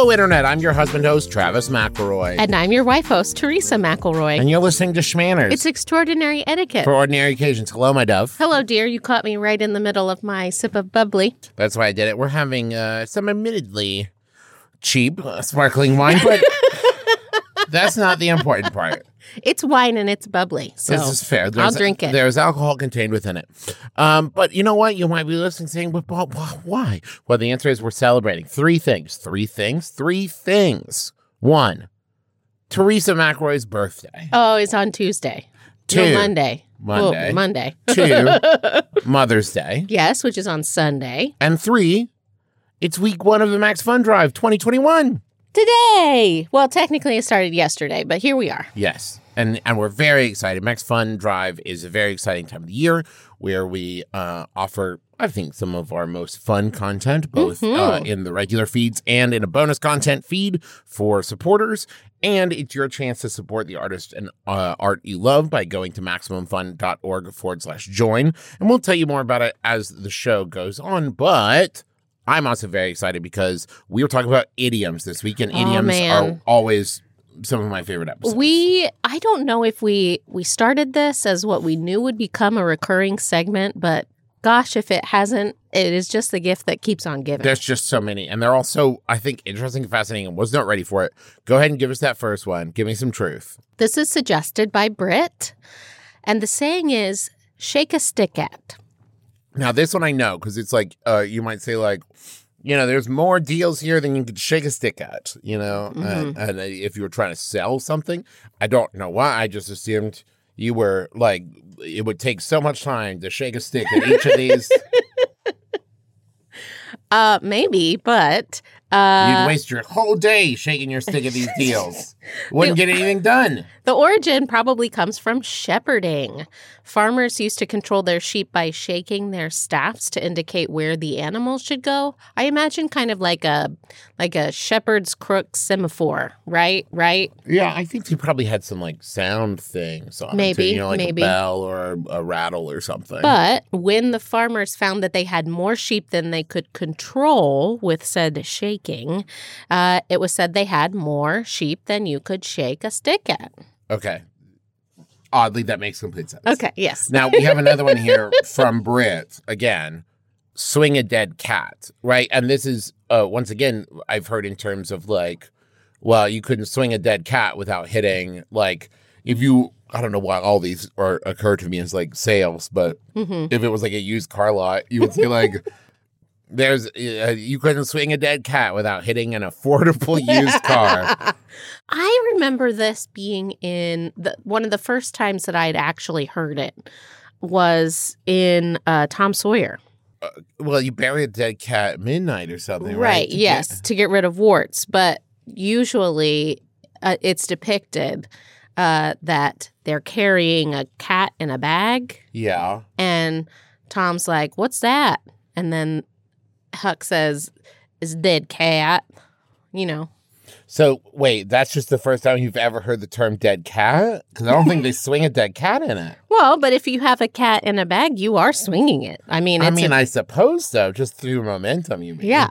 Hello, Internet. I'm your husband host, Travis McElroy. And I'm your wife host, Teresa McElroy. And you're listening to Schmanners. It's extraordinary etiquette. For ordinary occasions. Hello, my dove. Hello, dear. You caught me right in the middle of my sip of bubbly. That's why I did it. We're having uh, some admittedly cheap uh, sparkling wine, but that's not the important part. It's wine and it's bubbly. So this is fair. I'll drink it. There's alcohol contained within it. Um, but you know what? You might be listening saying, but, but why? Well, the answer is we're celebrating three things. Three things. Three things. One, Teresa McElroy's birthday. Oh, it's on Tuesday. Two, no, Monday. Monday. Oh, Monday. Two, Mother's Day. Yes, which is on Sunday. And three, it's week one of the Max Fun Drive 2021. Today. Well, technically it started yesterday, but here we are. Yes. And and we're very excited. Max Fun Drive is a very exciting time of the year where we uh, offer, I think, some of our most fun content, both Mhm. uh, in the regular feeds and in a bonus content feed for supporters. And it's your chance to support the artist and uh, art you love by going to MaximumFun.org forward slash join. And we'll tell you more about it as the show goes on. But I'm also very excited because we were talking about idioms this week, and Oh, idioms man. are always some of my favorite episodes. We I don't know if we we started this as what we knew would become a recurring segment, but gosh, if it hasn't, it is just the gift that keeps on giving. There's just so many, and they're all so I think interesting, and fascinating, and was not ready for it. Go ahead and give us that first one. Give me some truth. This is suggested by Britt, and the saying is shake a stick at. Now this one I know because it's like uh, you might say like, you know, there's more deals here than you could shake a stick at. You know, and, and if you were trying to sell something, I don't know why. I just assumed you were like it would take so much time to shake a stick at each of these. Uh maybe, but You'd uh waste your whole day shaking your stick at these deals. Wouldn't get anything done. the origin probably comes from shepherding. Farmers used to control their sheep by shaking their staffs to indicate where the animals should go. I imagine kind of like a like a shepherd's crook semaphore, right? Right? Yeah, I think he probably had some like sound things on it, Maybe, too, you know, like maybe. a bell or a, a rattle or something. But when the farmers found that they had more sheep than they could control with said shaking, uh, it was said they had more sheep than you could shake a stick at. okay, oddly, that makes complete sense. Okay, yes. Now we have another one here from Brit again. Swing a dead cat, right? And this is uh, once again I've heard in terms of like, well, you couldn't swing a dead cat without hitting like if you. I don't know why all these are occur to me as like sales, but hmm if it was like a used car lot, you would say like, "There's uh, you couldn't swing a dead cat without hitting an affordable used car." I remember this being in the one of the first times that I'd actually heard it was in uh, Tom Sawyer. well, you bury a dead cat at midnight or something, right? Right, To get- yes, to get rid of warts. But usually uh, it's depicted uh, that they're carrying a cat in a bag. yeah. And Tom's like, What's that? And then Huck says, It's dead cat. You know, So wait, that's just the first time you've ever heard the term "dead cat"? Because I don't think they swing a dead cat in it. well, but if you have a cat in a bag, you are swinging it. I mean, I mean, a- I suppose so, just through momentum. You mean? yeah,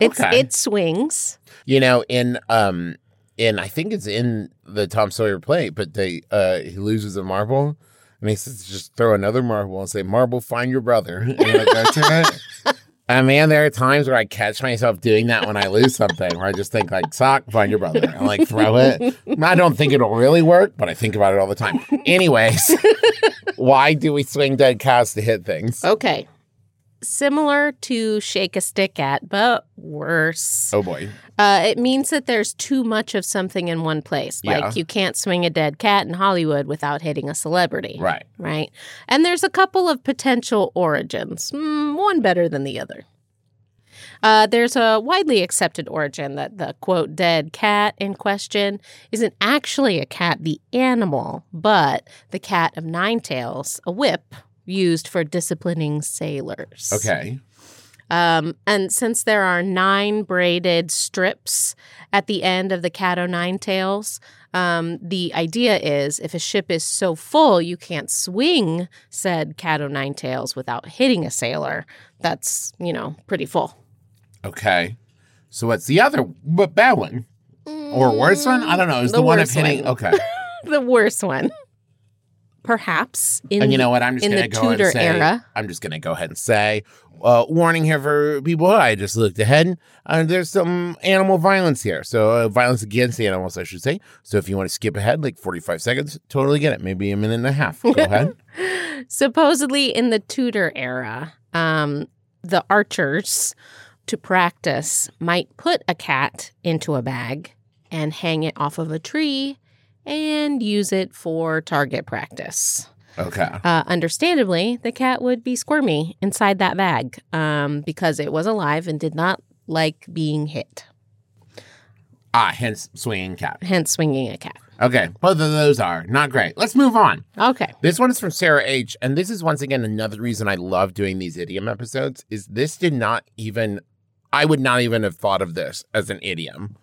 it's Okay. it swings. You know, in um, in I think it's in the Tom Sawyer play, but they uh he loses a marble. And he says, just throw another marble and say, Marble, find your brother. And like, to it. And man, there are times where I catch myself doing that when I lose something, where I just think like, sock, find your brother, and like throw it. I don't think it'll really work, but I think about it all the time. Anyways, why do we swing dead cats to hit things? Okay. Similar to shake a stick at, but worse. Oh boy. Uh, it means that there's too much of something in one place. Like Yeah. you can't swing a dead cat in Hollywood without hitting a celebrity. Right. Right. And there's a couple of potential origins, mm, one better than the other. Uh, there's a widely accepted origin that the quote dead cat in question isn't actually a cat, the animal, but the cat of nine tails, a whip used for disciplining sailors. Okay. Um, and since there are nine braided strips at the end of the cat o' nine tails, um, the idea is if a ship is so full you can't swing said cat o' nine tails without hitting a sailor, that's, you know, pretty full. Okay. So what's the other but bad one or worse one? I don't know. Is the, The one of hitting? one. Okay. the worst one. Perhaps in And you know what? I'm just in gonna the go Tudor and say. era. I'm just gonna go ahead and say, uh, warning here for people. I just looked ahead. Uh, there's some animal violence here, so uh, violence against animals, I should say. So if you want to skip ahead, like 45 seconds, totally get it. Maybe a minute and a half. Go ahead. supposedly in the Tudor era, um, the archers to practice might put a cat into a bag and hang it off of a tree and use it for target practice. Okay. Uh, understandably, the cat would be squirmy inside that bag um, because it was alive and did not like being hit, Ah, hence swinging cat. hence swinging a cat. Okay, both of those are not great. Let's move on. Okay. This one is from Sarah H. And this is once again another reason I love doing these idiom episodes is this did not even I would not even have thought of this as an idiom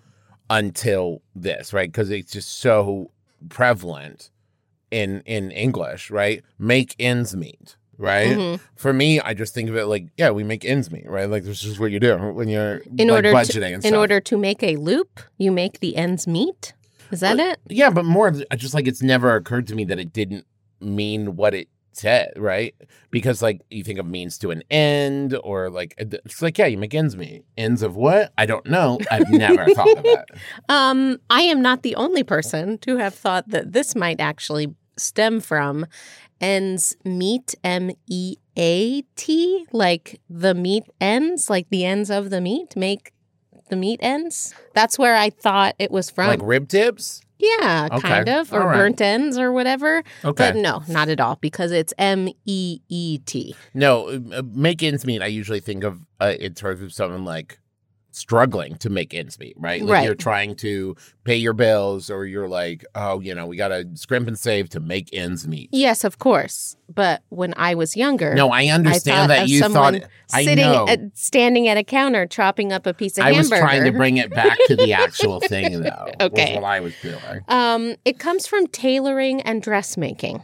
until this, right? Because it's just so prevalent in in English, right? Make ends meet. Right. Mhm. For me, I just think of it like, yeah, we make ends meet, right? Like this is what you do when you're In like, order budgeting to, in order to make a loop, you make the ends meet. Is that it? Yeah, but more of- just like it's never occurred to me that it didn't mean what it right? Because like you think of means to an end, or like it's like yeah, you make ends meet. Ends of what? I don't know. I've never thought of that. Um, I am not the only person to have thought that this might actually stem from ends meet M E A T, like the meat ends, like the ends of the meat make the meat ends. That's where I thought it was from. Like rib tips. Yeah, Okay. kind of, or right. burnt ends or whatever. Okay. But no, not at all because it's M E E T. No, uh, make ends meet. I usually think of uh, in terms of someone like struggling to make ends meet, right? Like Right. you're trying to pay your bills, or you're like, oh, you know, we got to scrimp and save to make ends meet. Yes, of course. But when I was younger, No, I I understand that of you thought. I sitting know. at, standing at a counter chopping up a piece of I was hamburger. trying to bring it back to the actual thing, though. Okay. was what I was doing. um, it comes from tailoring and dressmaking.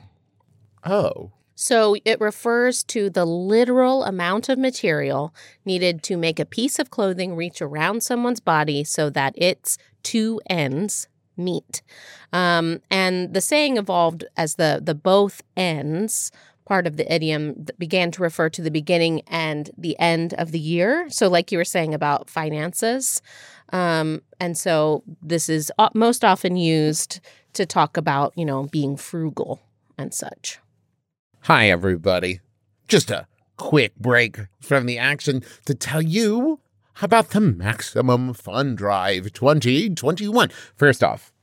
Oh, So it refers to the literal amount of material needed to make a piece of clothing reach around someone's body so that its two ends meet. Um, and the saying evolved as the the both ends part of the idiom began to refer to the beginning and the end of the year. So, like you were saying about finances. Um, and so this is most often used to talk about, you know, being frugal and such. Hi everybody! Just a quick break from the action to tell you about the Maximum Fun Drive 2021. First off,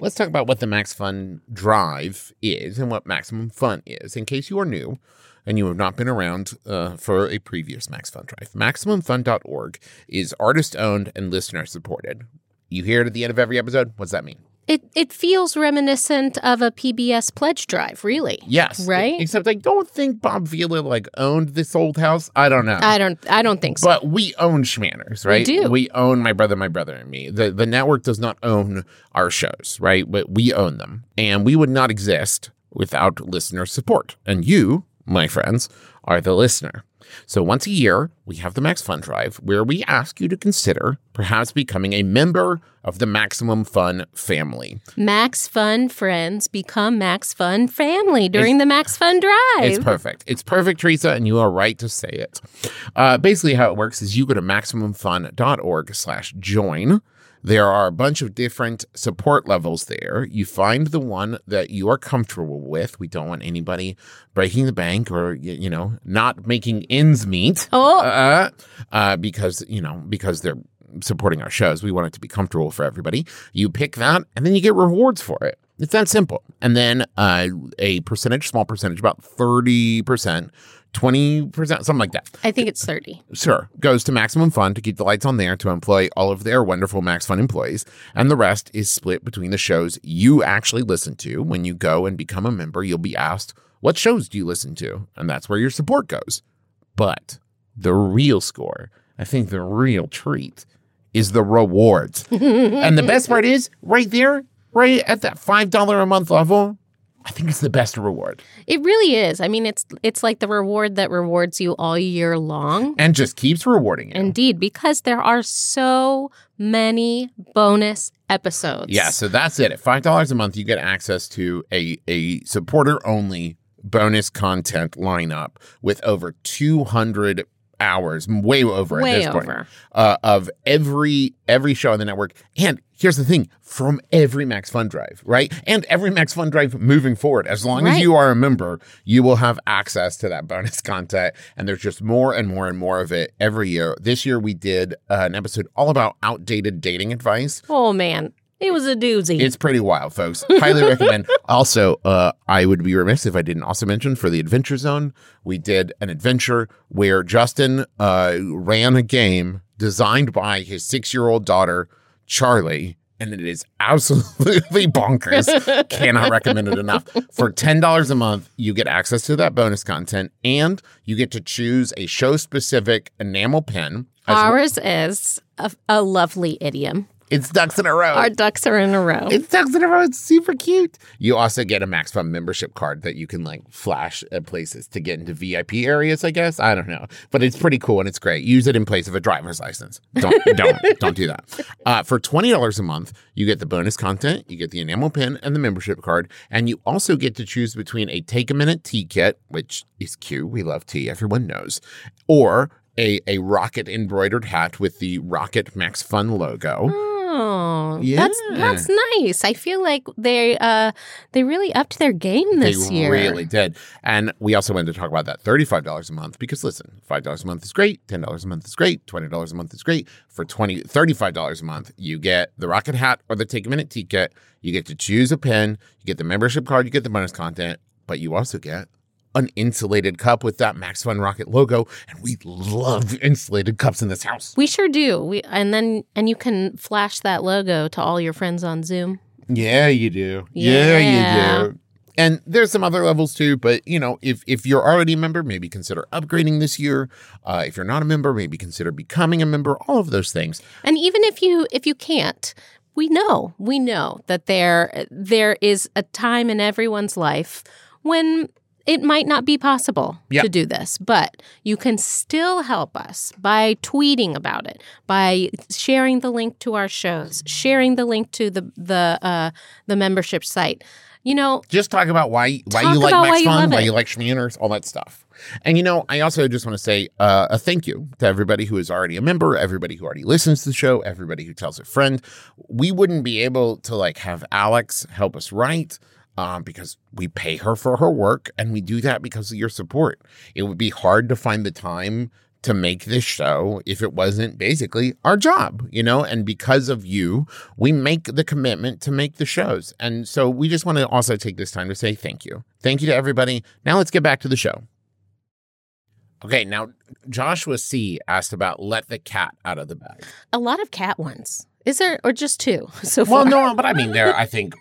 let's talk about what the Max Fun Drive is and what Maximum Fun is, in case you are new and you have not been around uh, for a previous Max Fun Drive. MaximumFun.org is artist owned and listener supported. You hear it at the end of every episode. What's that mean? It it feels reminiscent of a PBS pledge drive, really. Yes. Right? Except I don't think Bob Vila like owned this old house. I don't know. I don't I don't think so. But we own Schmanners, right? do. We own my brother, my brother, and me. The the network does not own our shows, right? But we own them. And we would not exist without listener support. And you, my friends, are the listener. So once a year, we have the Max Fun Drive where we ask you to consider perhaps becoming a member of the Maximum Fun family. Max Fun friends become Max Fun family during the Max Fun drive. It's perfect. It's perfect, Teresa, and you are right to say it. Uh, basically, how it works is you go to maximumfun.org slash join. There are a bunch of different support levels there. You find the one that you are comfortable with. We don't want anybody breaking the bank or, you know, not making ends meet. Oh. Uh, uh, because, you know, because they're supporting our shows. We want it to be comfortable for everybody. You pick that and then you get rewards for it. It's that simple. And then uh, a percentage, small percentage, about 30%, 20%, something like that. I think it's 30. Sure. Goes to Maximum Fun to keep the lights on there to employ all of their wonderful Max Fun employees. And the rest is split between the shows you actually listen to. When you go and become a member, you'll be asked, What shows do you listen to? And that's where your support goes. But the real score, I think the real treat, is the rewards. and the best part is, right there, right at that $5 a month level, I think it's the best reward It really is. I mean, it's it's like the reward that rewards you all year long. and just keeps rewarding you. Indeed, because there are so many bonus episodes. Yeah, so that's it. At five dollars a month, you get access to a a supporter only bonus content lineup with over two hundred hours, way over way at this point, uh, of every every show on the network. And here's the thing: from every Max Fun Drive, right, and every Max Fun Drive moving forward, as long as you are a member, you will have access to that bonus content. And there's just more and more and more of it every year. This year, we did uh, an episode all about outdated dating advice. Oh man, it was a doozy. It's pretty wild, folks. Highly recommend. Also, uh, I would be remiss if I didn't also mention for the Adventure Zone, we did an adventure where Justin uh, ran a game designed by his six year old daughter, Charlie. And it is absolutely bonkers. Cannot recommend it enough. For $10 a month, you get access to that bonus content and you get to choose a show specific enamel pen. as well- Ours is a, a lovely idiom. It's ducks in a row. Our ducks are in a row. It's ducks in a row. It's super cute. You also get a Max Fun membership card that you can like flash at places to get into VIP areas. I guess I don't know, but it's pretty cool and it's great. Use it in place of a driver's license. Don't don't don't do that. Uh, for twenty dollars a month, you get the bonus content, you get the enamel pin and the membership card, and you also get to choose between a take a minute tea kit, which is cute. We love tea. Everyone knows, or a, a rocket embroidered hat with the Rocket Max Fun logo. Oh, Yeah. that's that's nice. I feel like they uh they really upped their game this year. they year. really did. And we also wanted to talk about that $35 a month because listen, $5 a month is great, $10 a month is great, $20 a month is great. For 20 $35 a month, you get the rocket hat or the take a minute tea kit. You get to choose a pen, you get the membership card, you get the bonus content, but you also get an insulated cup with that Max Fun Rocket logo. And we love insulated cups in this house. We sure do. We and then and you can flash that logo to all your friends on Zoom. Yeah, you do. Yeah. you do. And there's some other levels too, but you know, if if you're already a member, maybe consider upgrading this year. Uh, if you're not a member, maybe consider becoming a member. All of those things. And even if you if you can't, we know we know that there there is a time in everyone's life when it might not be possible Yeah. to do this, but you can still help us by tweeting about it, by sharing the link to our shows, sharing the link to the the uh, the membership site. You know, Just talk about why why you like Max why Fun, why you like Schmanners, all that stuff. And you know, I also just want to say uh, a thank you to everybody who is already a member, everybody who already listens to the show, everybody who tells a friend. We wouldn't be able to like have Alex help us write um, because we pay her for her work, and we do that because of your support. It would be hard to find the time to make this show if it wasn't basically our job, you know? And because of you, we make the commitment to make the shows. And so we just want to also take this time to say thank you. Thank you to everybody. Now let's get back to the show. Okay, now Joshua C asked about let the cat out of the bag. a lot of cat ones. Is there or just two so far? Well, no, but I mean, there, I think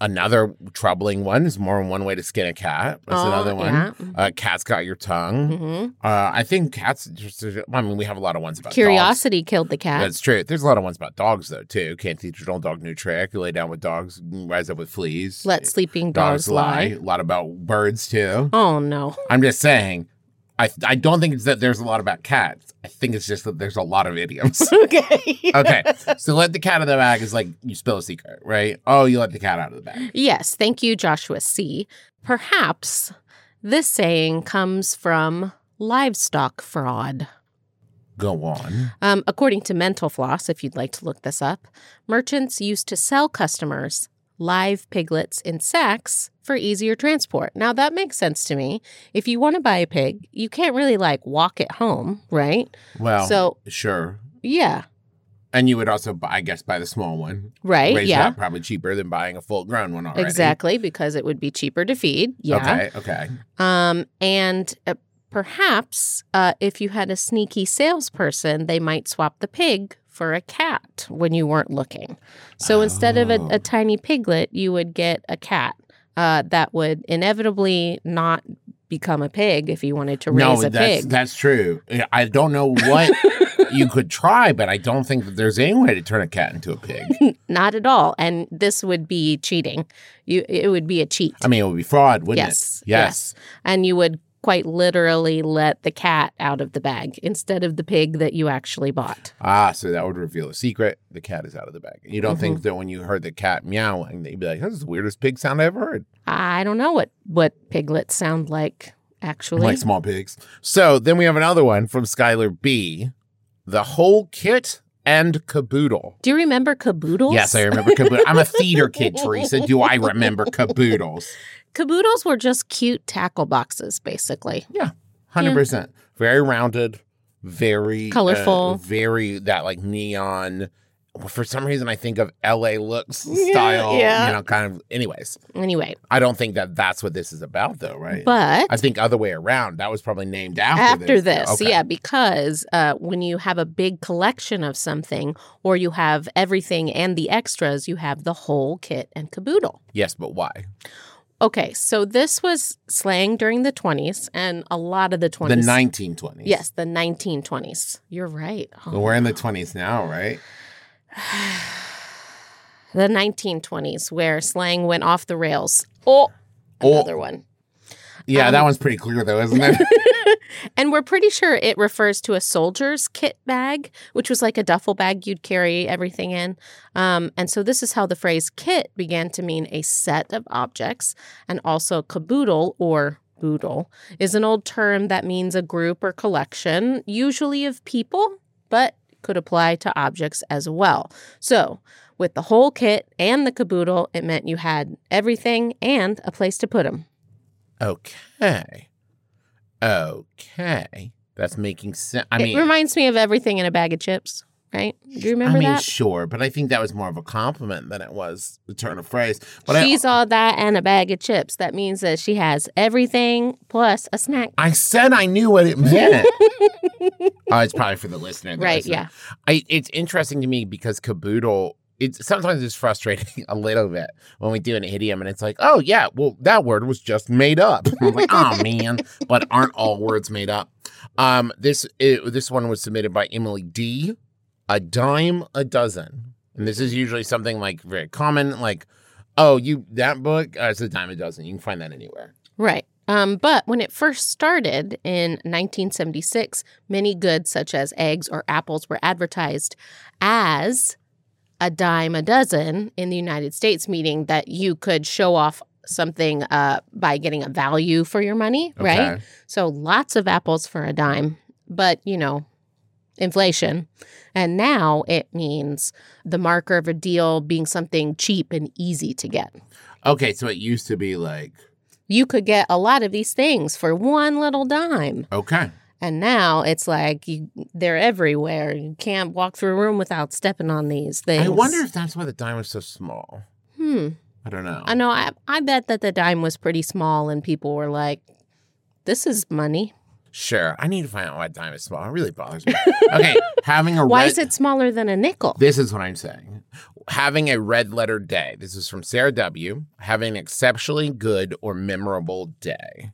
another troubling one is more than one way to skin a cat. That's Oh, another one. yeah. Uh, cat's got your tongue. hmm Uh, I think cats just, I mean, we have a lot of ones about dogs. Curiosity killed the cat. That's true. There's a lot of ones about dogs though too. Can't teach your old dog new trick. You lay down with dogs, rise up with fleas. Let sleeping dogs, lie. A lot about birds too. Oh no. I'm just saying. I I don't think it's that there's a lot about cats. I think it's just that there's a lot of idioms. okay. okay, so let the cat out of the bag is like you spill a secret, right? Oh, you let the cat out of the bag. Yes, thank you, Joshua C. Perhaps this saying comes from livestock fraud. Go on. Um, according to Mental Floss, if you'd like to look this up, merchants used to sell customers live piglets in sacks for easier transport. Now, that makes sense to me. If you want to buy a pig, you can't really like walk it home, right? Well, So- sure. Yeah, And you would also, buy, I guess, buy the small one. right. Raise yeah, that probably cheaper than buying a full grown one already. exactly, because it would be cheaper to feed. Yeah. Okay. Okay. Um, and uh, perhaps uh, if you had a sneaky salesperson, they might swap the pig for a cat when you weren't looking. So instead of a, Oh. a tiny piglet, you would get a cat uh, that would inevitably not become a pig if you wanted to raise a that's pig. that's true. I don't know what you could try, but I don't think that there's any way to turn a cat into a pig. Not at all. And this would be cheating. You it would be a cheat. I mean, it would be fraud, wouldn't yes. it? Yes. Yes. And you would quite literally let the cat out of the bag instead of the pig that you actually bought. Ah, so that would reveal a secret. The cat is out of the bag. You don't Mm-hmm. think that when you heard the cat meowing, that you'd be like, "This is the weirdest pig sound I ever heard." I don't know what what piglets sound like actually. like small pigs. So then we have another one from Skylar B. The whole kit and caboodle. Do you remember caboodles? Yes, I remember caboodle. I'm a theater kid, Teresa. Do I remember caboodles? Caboodles were just cute tackle boxes, basically. Yeah, hundred percent. Very rounded, very uh, Colorful. very that like neon. For some reason, I think of L.A. looks style. yeah. You know, kind of. Anyways, Anyway, I don't think that that's what this is about, though, right? but I think other way around. That was probably named after after this. this, Okay. yeah, because uh, when you have a big collection of something, or you have everything and the extras, you have the whole kit and caboodle. Yes, but why? Okay, so this was slang during the 20s and a lot of the 20s. The 1920s. Yes, the 1920s. You're right. Oh, Well, we're in the 20s now, right? the 1920s, where slang went off the rails. Oh, Oh. another one. Yeah, Um, that one's pretty clear, though, isn't it? And we're pretty sure it refers to a soldier's kit bag, which was like a duffel bag you'd carry everything in. Um, and so this is how the phrase kit began to mean a set of objects. And also caboodle or boodle is an old term that means a group or collection, usually of people, but could apply to objects as well. So with the whole kit and the caboodle, it meant you had everything and a place to put them. Okay. Okay. That's making sense. I mean, it reminds me of everything in a bag of chips, right? Do you remember I mean, that? sure, but I think that was more of a compliment than it was the turn of phrase. But I, She's all that and a bag of chips. That means that she has everything plus a snack. I said I knew what it meant. oh, it's probably for the listener. the Right, listener. yeah. I, it's interesting to me because caboodle. It's sometimes it's frustrating a little bit when we do an idiom and it's like, oh yeah, well that word was just made up. I'm like, oh man, but aren't all words made up? Um, this it, this one was submitted by Emily D. A dime a dozen, and this is usually something like very common, like, oh you that book, uh, it's a dime a dozen. You can find that anywhere. Right. Um, but when it first started in 1976, many goods such as eggs or apples were advertised as a dime a dozen in the United States, meaning that you could show off something uh, by getting a value for your money, right? So lots of apples for a dime, but you know, inflation. And now it means the marker of a deal being something cheap and easy to get. Okay, so it used to be like, You could get a lot of these things for one little dime. okay, And now it's like you, they're everywhere. You can't walk through a room without stepping on these things. I wonder if that's why the dime was so small. Hmm. I don't know. I know. I, I bet that the dime was pretty small and people were like, this is money. Sure, I need to find out why dime is small. It really bothers me. Okay, having a Why red, is it smaller than a nickel? This is what I'm saying. Having a red letter day. This is from Sarah W. Having an exceptionally good or memorable day.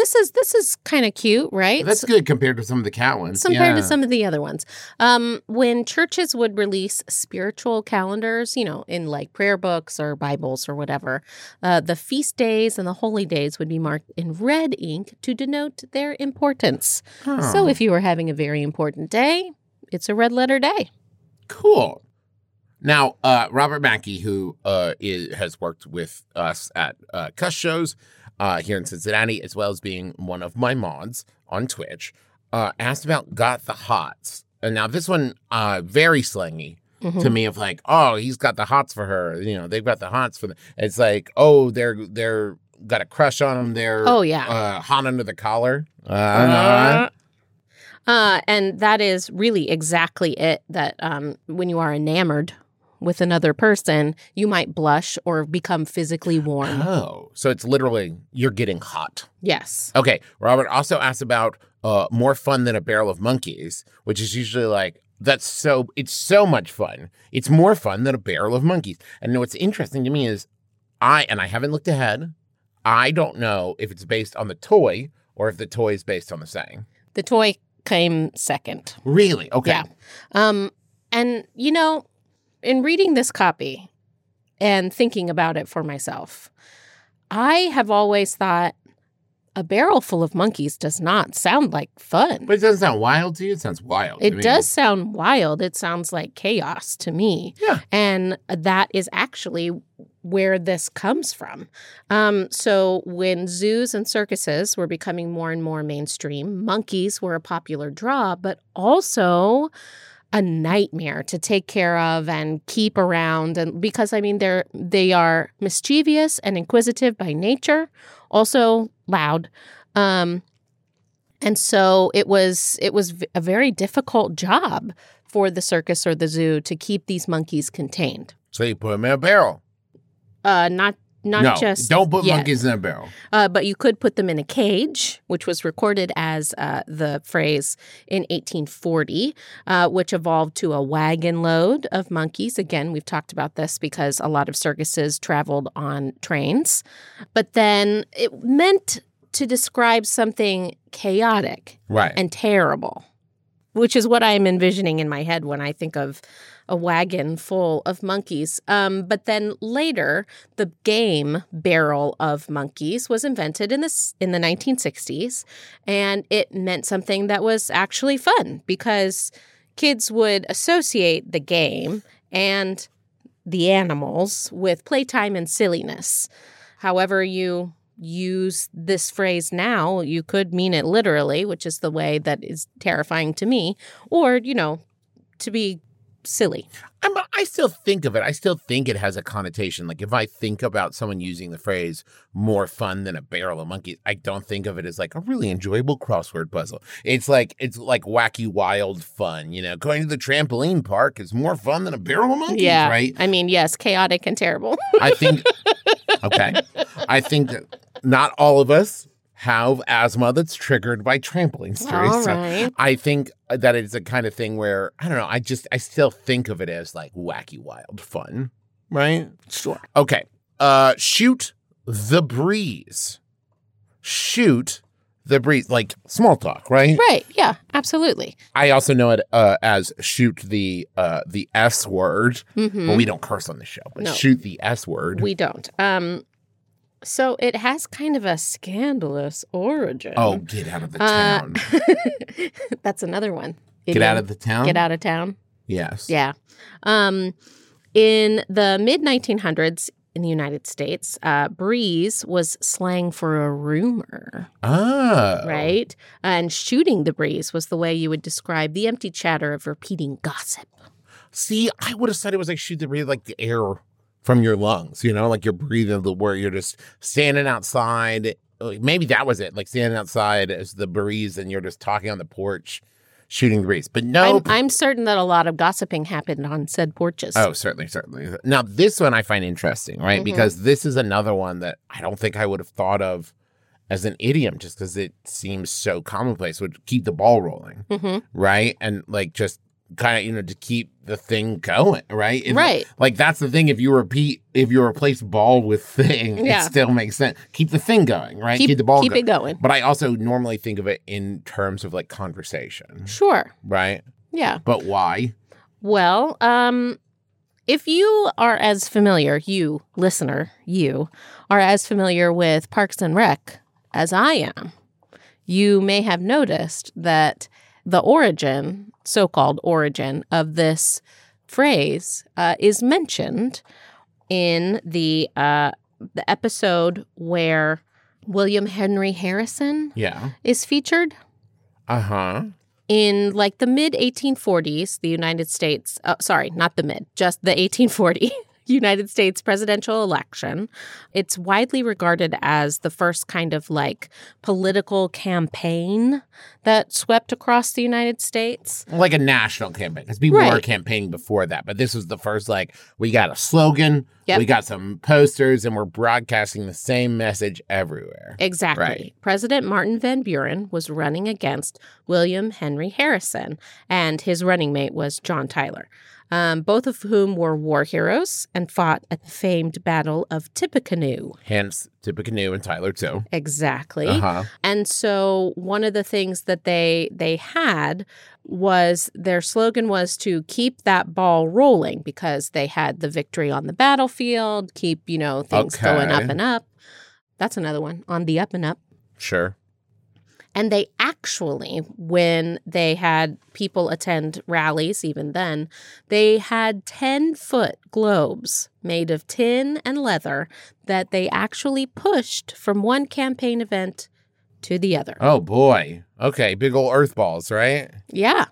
This is this is kind of cute, right? That's good compared to some of the cat ones. compared yeah. to some of the other ones. Um, when churches would release spiritual calendars, you know, in like prayer books or Bibles or whatever, uh, the feast days and the holy days would be marked in red ink to denote their importance. Oh, So if you were having a very important day, it's a red letter day. cool. Now, uh, Robert Mackey, who uh, is, has worked with us at uh, Cuss shows uh, here in Cincinnati, as well as being one of my mods on Twitch, uh, asked about "Got the Hots." And now this one, uh, very slangy Mhm. to me, of like, oh, he's got the hots for her. You know, they've got the hots for the. It's like, oh, they're they're got a crush on him. They're Oh, yeah. uh, hot under the collar. Uh, know, right? Uh, and that is really exactly it. That um, when you are enamored with another person, you might blush or become physically warm. Oh, so it's literally you're getting hot. yes. Okay. Robert also asked about uh, more fun than a barrel of monkeys, which is usually like that's so it's so much fun. It's more fun than a barrel of monkeys. And what's interesting to me is I and I haven't looked ahead. I don't know if it's based on the toy or if the toy is based on the saying. The toy came second. Really? Okay. Yeah. Um, and you know, in reading this copy and thinking about it for myself, I have always thought a barrel full of monkeys does not sound like fun. But it doesn't sound wild to you. It sounds wild. It does sound wild. It sounds like chaos to me. Yeah. And that is actually where this comes from. Um, so, when zoos and circuses were becoming more and more mainstream, monkeys were a popular draw, but also a nightmare to take care of and keep around. And because i mean they're they are mischievous and inquisitive by nature also loud. Um and so it was it was a very difficult job for the circus or the zoo to keep these monkeys contained. So you put them in a barrel. uh not not no, just don't put yet. monkeys in a barrel. Uh, but you could put them in a cage, which was recorded as uh, the phrase in 1840, uh, which evolved to a wagon load of monkeys. Again, we've talked about this because a lot of circuses traveled on trains. But then it meant to describe something chaotic Right. and terrible, which is what I'm envisioning in my head when I think of a wagon full of monkeys. Um, but then later, the game Barrel of Monkeys was invented in this in the 1960s, and it meant something that was actually fun because kids would associate the game and the animals with playtime and silliness. However, you use this phrase now, you could mean it literally, which is the way that is terrifying to me, or, you know, to be silly. I'm, I still think of it. I still think it has a connotation. Like if I think about someone using the phrase "more fun than a barrel of monkeys," I don't think of it as like a really enjoyable crossword puzzle. It's like it's like wacky, wild fun. You know, going to the trampoline park is more fun than a barrel of monkeys. yeah. right. I mean, yes, chaotic and terrible. I think. okay, I think that not all of us have asthma that's triggered by trampoline stories. All So. I think that it's a kind of thing where I don't know. I just I still think of it as like wacky, wild fun, right? Sure. Okay. Uh, shoot the breeze. Shoot the breeze, like small talk, right? Right. Yeah, absolutely. I also know it uh, as shoot the uh, the S word, Mhm. but we don't curse on the show. But No. shoot the S word. We don't. Um, so it has kind of a scandalous origin. oh, get out of the Uh, town! That's another one. get out of the town. Get out of town. Yes. Yeah. Um, in the mid 1900s in the United States, uh, breeze was slang for a rumor, Ah. right? And shooting the breeze was the way you would describe the empty chatter of repeating gossip. See, I would have said it was like shoot the breeze, like the air from your lungs. You know, like you're breathing the where you're just standing outside. Maybe that was it, like standing outside as the breeze, and you're just talking on the porch, shooting the breeze. But no, I'm, I'm certain that a lot of gossiping happened on said porches. Oh, certainly, certainly. Now, this one I find interesting, right? Mhm. Because this is another one that I don't think I would have thought of as an idiom just because it seems so commonplace, would keep the ball rolling, hmm right? And like just kind of, you know, to keep the thing going, right? If- Right. Like that's the thing. If you repeat, if you replace ball with thing, Yeah. it still makes sense. Keep the thing going, right? Keep, the ball keep going. it going. But I also normally think of it in terms of like conversation, Sure. right? Yeah. But why? Well, um, if you are as familiar, you listener, you are as familiar with Parks and Rec as I am, you may have noticed that the origin, so called origin, of this phrase uh, is mentioned in the uh, the episode where William Henry Harrison Yeah. is featured Uh huh. in like the mid 1840s, the United States, uh, sorry, not the mid, just the 1840 United States presidential election. It's widely regarded as the first kind of like political campaign that swept across the United States. like a national campaign because people were Right. campaigning before that but this was the first like we got a slogan Yep. we got some posters and we're broadcasting the same message everywhere Exactly. Right. President Martin Van Buren was running against William Henry Harrison, and his running mate was John Tyler. Um, both of whom were war heroes and fought at the famed Battle of Tippecanoe. Hence, Tippecanoe and Tyler too. Exactly. Uh-huh. And so one of the things that they they had was their slogan was to keep that ball rolling because they had the victory on the battlefield, keep, you know, things going up and up. That's another one on the up and up. Sure. And they actually, when they had people attend rallies, even then, they had 10 foot globes made of tin and leather that they actually pushed from one campaign event to the other. Oh boy. Okay, big old earth balls, right? Yeah.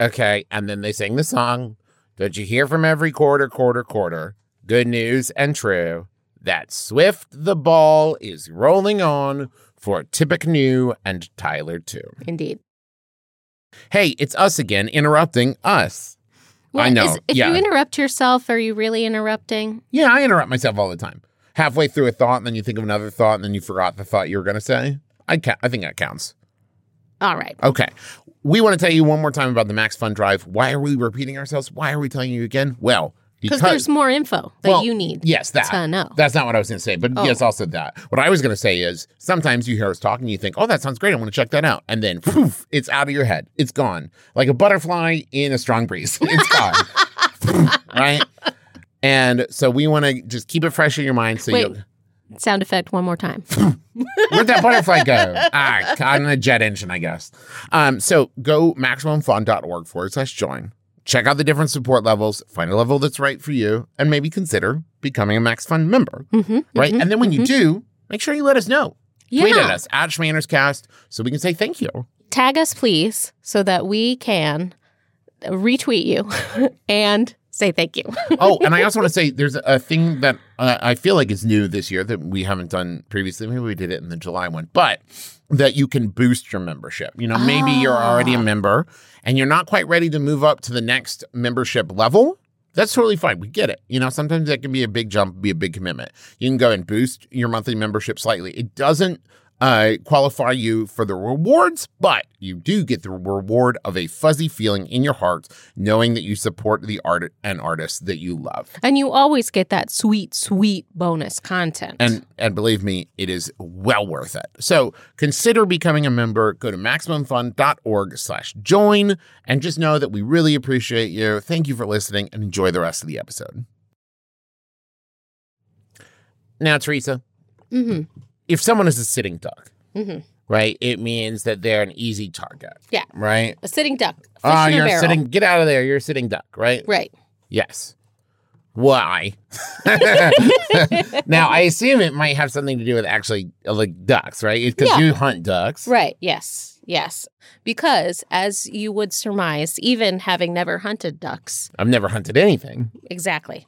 Okay, and then they sing the song. Don't you hear from every quarter, quarter, quarter? Good news and true that Swift the ball is rolling on for Tippecanoe and Tyler too. Indeed. Hey, it's us again interrupting us. I know, is- if yeah. you interrupt yourself, are you really interrupting? Yeah, I interrupt myself all the time. Halfway through a thought, and then you think of another thought, and then you forgot the thought you were going to say. I ca- I think that counts. All right. Okay. We want to tell you one more time about the Max Fun Drive. Why are we repeating ourselves? Why are we telling you again? Well, Because there's more info that Well, you need Yes, that. to know. That's not what I was going to say, but Oh. yes, also that. What I was going to say is sometimes you hear us talking, you think, oh, that sounds great. I want to check that out. And then poof, it's out of your head. It's gone. Like a butterfly in a strong breeze. It's gone. Right? And so we want to just keep it fresh in your mind. So you Sound effect one more time. Where'd that butterfly go? ah, on a jet engine, I guess. Um, so go maximumfun.org forward slash join. Check out the different support levels, find a level that's right for you, and maybe consider becoming a Max Fun member. hmm Right. and then when you do, make sure you let us know. Yeah. Tweet at us at Schmannerscast so we can say thank you. Tag us, please, so that we can retweet you and say thank you. Oh, and I also want to say there's a thing that uh, I feel like is new this year that we haven't done previously. Maybe we did it in the July one, but that you can boost your membership. You know, maybe you're already a Ah. member and you're not quite ready to move up to the next membership level. That's totally fine. We get it. You know, sometimes that can be a big jump, be a big commitment. You can go and boost your monthly membership slightly. It doesn't uh, qualify you for the rewards, but you do get the reward of a fuzzy feeling in your heart, knowing that you support the art and artists that you love. and you always get that sweet, sweet bonus content. And and believe me, it is well worth it. So consider becoming a member. Go to maximumfun.org slash join and just know that we really appreciate you. Thank you for listening and enjoy the rest of the episode. Now, Teresa, hmm if someone is a sitting duck, hmm right, it means that they're an easy target. Yeah. Right? a sitting duck. Oh, you're a sitting, get out of there. You're a sitting duck, right? Right. Yes. Why? now, I assume it might have something to do with actually uh, like ducks, right? Because Yeah. you hunt ducks. Right. Yes. Yes. Because as you would surmise, even having never hunted ducks, I've never hunted anything exactly.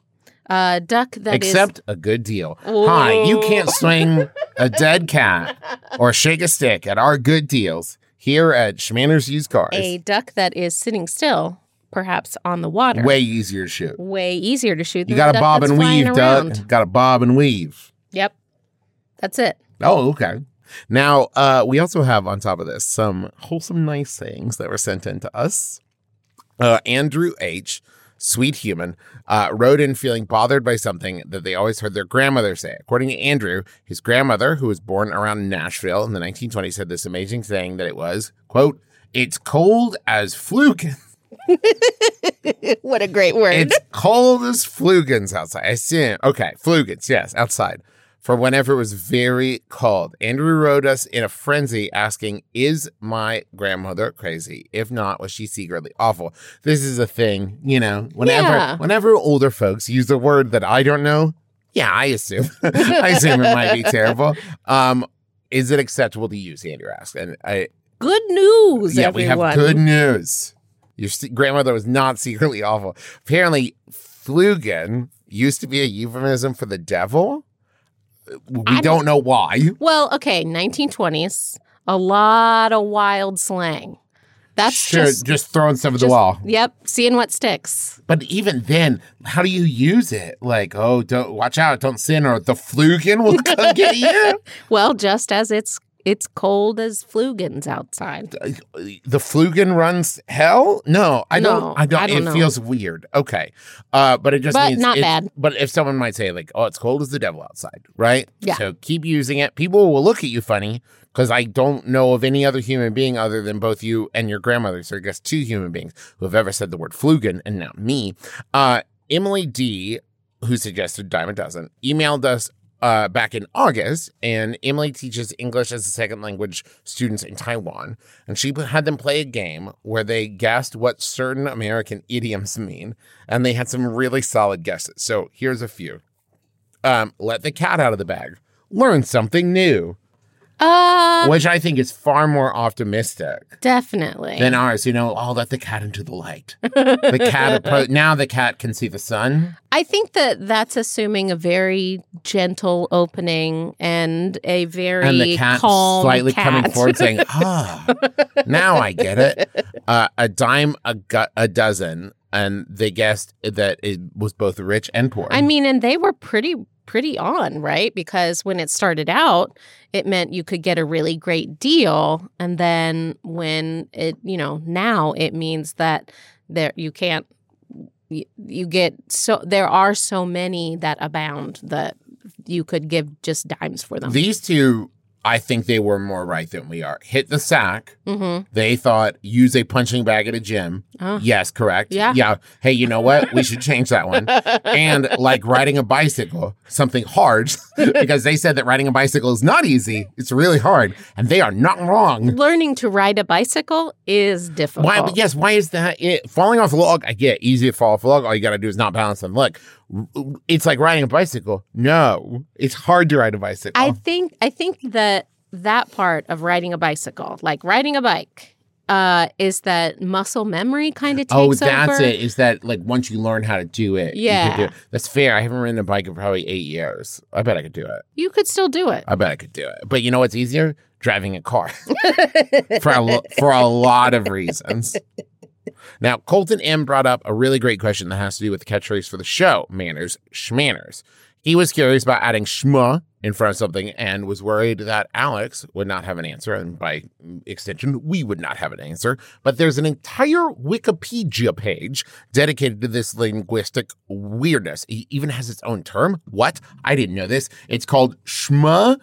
A duck that except a good deal. Hi, you can't swing a dead cat or shake a stick at our good deals here at Schmanners Used Cars. a duck that is sitting still, perhaps on the water. Way easier to shoot. Way easier to shoot. You got a bob and weave, duck. Got to bob and weave. Yep. That's it. Oh, okay. Now, uh, we also have on top of this some wholesome, nice things that were sent in to us. Uh, Andrew H., sweet human, uh, wrote in feeling bothered by something that they always heard their grandmother say. According to Andrew, his grandmother, who was born around Nashville in the 1920s, had this amazing saying that it was, quote, it's cold as fluke. what a great word. It's cold as flugans outside. I see it. Okay, flugans, yes, outside. For whenever it was very cold. Andrew wrote us in a frenzy asking, Is my grandmother crazy? If not, was she secretly awful? This is a thing, you know, whenever Yeah. whenever older folks use a word that I don't know, yeah, I assume. I assume it might be terrible. Um, is it acceptable to use? Andrew asked. And I good news, yeah, everyone. we have good news. Your se- grandmother was not secretly awful. Apparently, flugen used to be a euphemism for the devil. We I don't know why. Well, okay, 1920s, a lot of wild slang. That's sure, just, just, throwing stuff at the wall. Yep, seeing what sticks. But even then, how do you use it? Like, oh, don't watch out, don't sin, or the flugen will come get you. Well, just as it's it's cold as flugans outside. the Flugen runs hell? No, I don't. I don't. I don't it know. feels weird. Okay, uh, but it just But means not bad. But if someone might say like, "Oh, it's cold as the devil outside," right? Yeah. So keep using it. People will look at you funny because I don't know of any other human being other than both you and your grandmother. So I guess two human beings who have ever said the word Flugen, and now me. Uh, Emily D, who suggested dime a dozen, emailed us uh, back in August, and Emily teaches English as a second language students in Taiwan, and she had them play a game where they guessed what certain American idioms mean, and they had some really solid guesses. So here's a few: um, "Let the cat out of the bag," "Learn something new," Uh, which I think is far more optimistic definitely. than ours. You know, "Oh, let the cat into the light." the cat appro- now the cat can see the sun. I think that that's assuming a very gentle opening and a very and the cat calm slightly cat. coming forward saying, "Ah, now I get it." Uh, a dime a, gu- a dozen, and they guessed that it was both rich and poor. I mean, and they were pretty pretty on, right? Because when it started out, it meant you could get a really great deal, and then when it, you know, now it means that there you can't you, you get so there are so many that abound that you could give just dimes for them. These two, I think they were more right than we are. Hit the sack. mm-hmm. They thought use a punching bag at a gym. Oh. Yes, correct. Yeah. Yeah. Hey, you know what? We should change that one. and like riding a bicycle, something hard, because they said that riding a bicycle is not easy. It's really hard, and they are not wrong. Learning to ride a bicycle is difficult. Why? Yes, why is that? It, falling off a log, I get easy to fall off a log. All you got to do is not balance on the leg. It's like riding a bicycle. No, it's hard to ride a bicycle. I think I think that that part of riding a bicycle, like riding a bike, uh, is that muscle memory kind of takes oh, that's over. it. Is that like once you learn how to do it? Yeah. do it. That's fair. I haven't ridden a bike in probably eight years. I bet I could do it. You could still do it. I bet I could do it. But you know what's easier? Driving a car for a, lo- for a lot of reasons. Now, Colton M brought up a really great question that has to do with the catchphrase for the show, manners, schmanners. He was curious about adding schma in front of something and was worried that Alex would not have an answer, and by extension, we would not have an answer. But there's an entire Wikipedia page dedicated to this linguistic weirdness. It even has its own term. What? I didn't know this. It's called schma,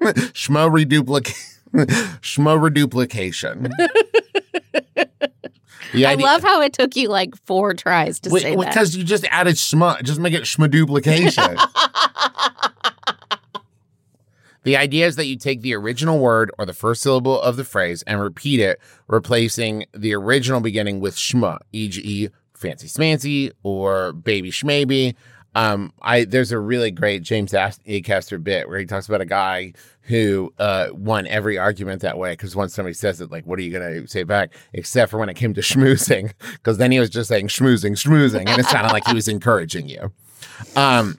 schma reduplication. Schma reduplication. The I love how it took you like four tries to Wait, say that. because you just added schma, just make it schma duplication. the idea is that you take the original word or the first syllable of the phrase and repeat it, replacing the original beginning with schma, e.g., fancy smancy or baby schmaybe. Um, I there's a really great James Ast- Acaster bit where he talks about a guy who uh, won every argument that way because once somebody says it, like, what are you gonna say back? Except for when it came to schmoozing, because then he was just saying schmoozing, schmoozing, and it sounded like he was encouraging you. Um,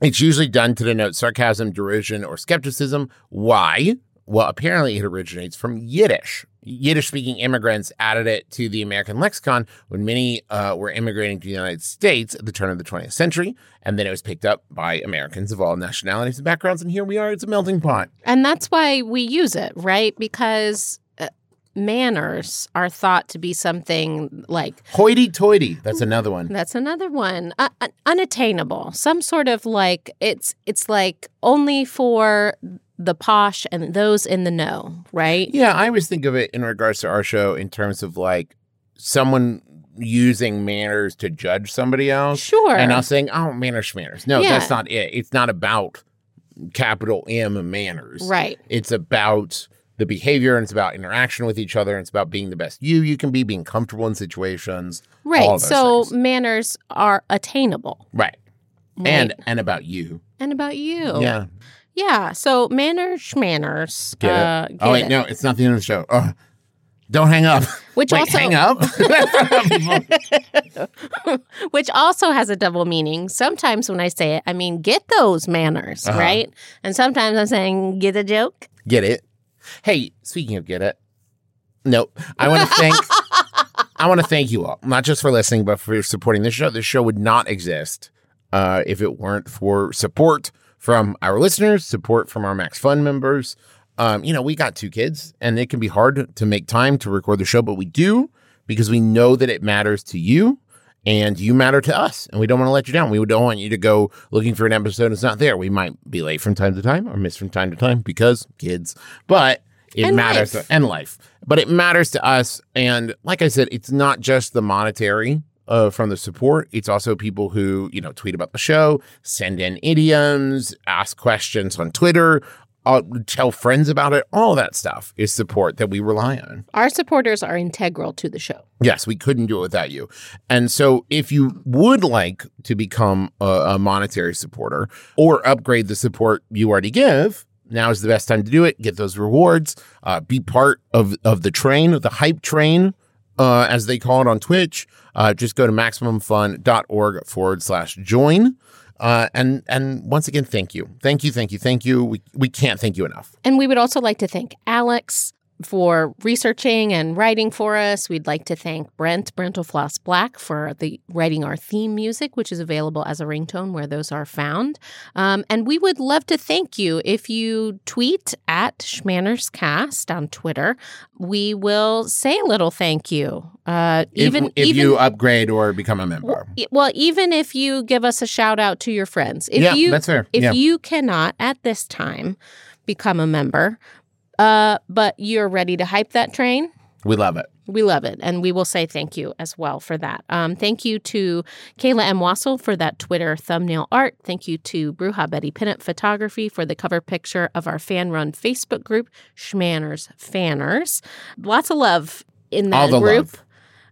it's usually done to denote sarcasm, derision, or skepticism. Why? Well, apparently it originates from Yiddish. Yiddish speaking immigrants added it to the American lexicon when many uh, were immigrating to the United States at the turn of the 20th century. And then it was picked up by Americans of all nationalities and backgrounds. And here we are, it's a melting pot. and that's why we use it, right? Because uh, manners are thought to be something like Hoity toity. That's another one. That's another one. Uh, unattainable. Some sort of like it's it's like only for the posh and those in the know, right? Yeah, I always think of it in regards to our show in terms of like someone using manners to judge somebody else. Sure. And us saying, oh, manners, schmanners. No, Yeah. that's not it. It's not about capital M manners. right. It's about the behavior and it's about interaction with each other. And it's about being the best you you can be, being comfortable in situations. Right. So things. manners are attainable. Right. right? And and about you. and about you. Yeah. Yeah. So manners, schmanners. Get uh, it? Oh wait, it. no, it's not the end of the show. Oh, don't hang up. Which wait, also hang up. which also has a double meaning. Sometimes when I say it, I mean get those manners, Uh-huh. right? And sometimes I'm saying get a joke. Get it? Hey, speaking of get it, nope. I want to thank. I want to thank you all, not just for listening, but for supporting this show. This show would not exist uh, if it weren't for support from our listeners, support from our Max Fun members, um, you know, we got two kids and it can be hard to make time to record the show, but we do because we know that it matters to you and you matter to us and we don't want to let you down. We don't want you to go looking for an episode it's not there. We might be late from time to time or miss from time to time because kids, but it And matters life. to, and life. But it matters to us and like I said, it's not just the monetary uh, from the support. It's also people who, you know, tweet about the show, send in idioms, ask questions on Twitter, uh, tell friends about it. All that stuff is support that we rely on. Our supporters are integral to the show. Yes, we couldn't do it without you. And so, if you would like to become a, a monetary supporter or upgrade the support you already give, now is the best time to do it. Get those rewards. Uh, be part of of the train, of the hype train, uh, as they call it on Twitch. Uh, just go to maximumfun.org forward slash join. Uh, and and once again, thank you, thank you, thank you, thank you. We we can't thank you enough. And we would also like to thank Alex for researching and writing for us. We'd like to thank Brent, Brentalfloss Black, for the writing our theme music, which is available as a ringtone where those are found. Um, and we would love to thank you if you tweet at Schmannerscast on Twitter. We will say a little thank you. Uh, even if even you upgrade or become a member, Well, even if you give us a shout out to your friends, if yeah, you that's fair. if yeah. you cannot at this time become a member, uh, but you're ready to hype that train, we love it. we love it, and we will say thank you as well for that. Um, thank you to Kayla M. Wassel for that Twitter thumbnail art. Thank you to Bruja Betty Pinup Photography for the cover picture of our fan-run Facebook group, Schmanners Fanners. Lots of love in that group. love.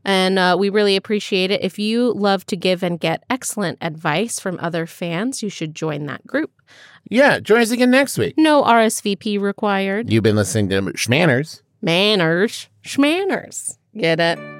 And uh, we really appreciate it. If you love to give and get excellent advice from other fans, you should join that group. Yeah, join us again next week. No RSVP required. You've been listening to Schmanners. Manners, schmanners. Get it?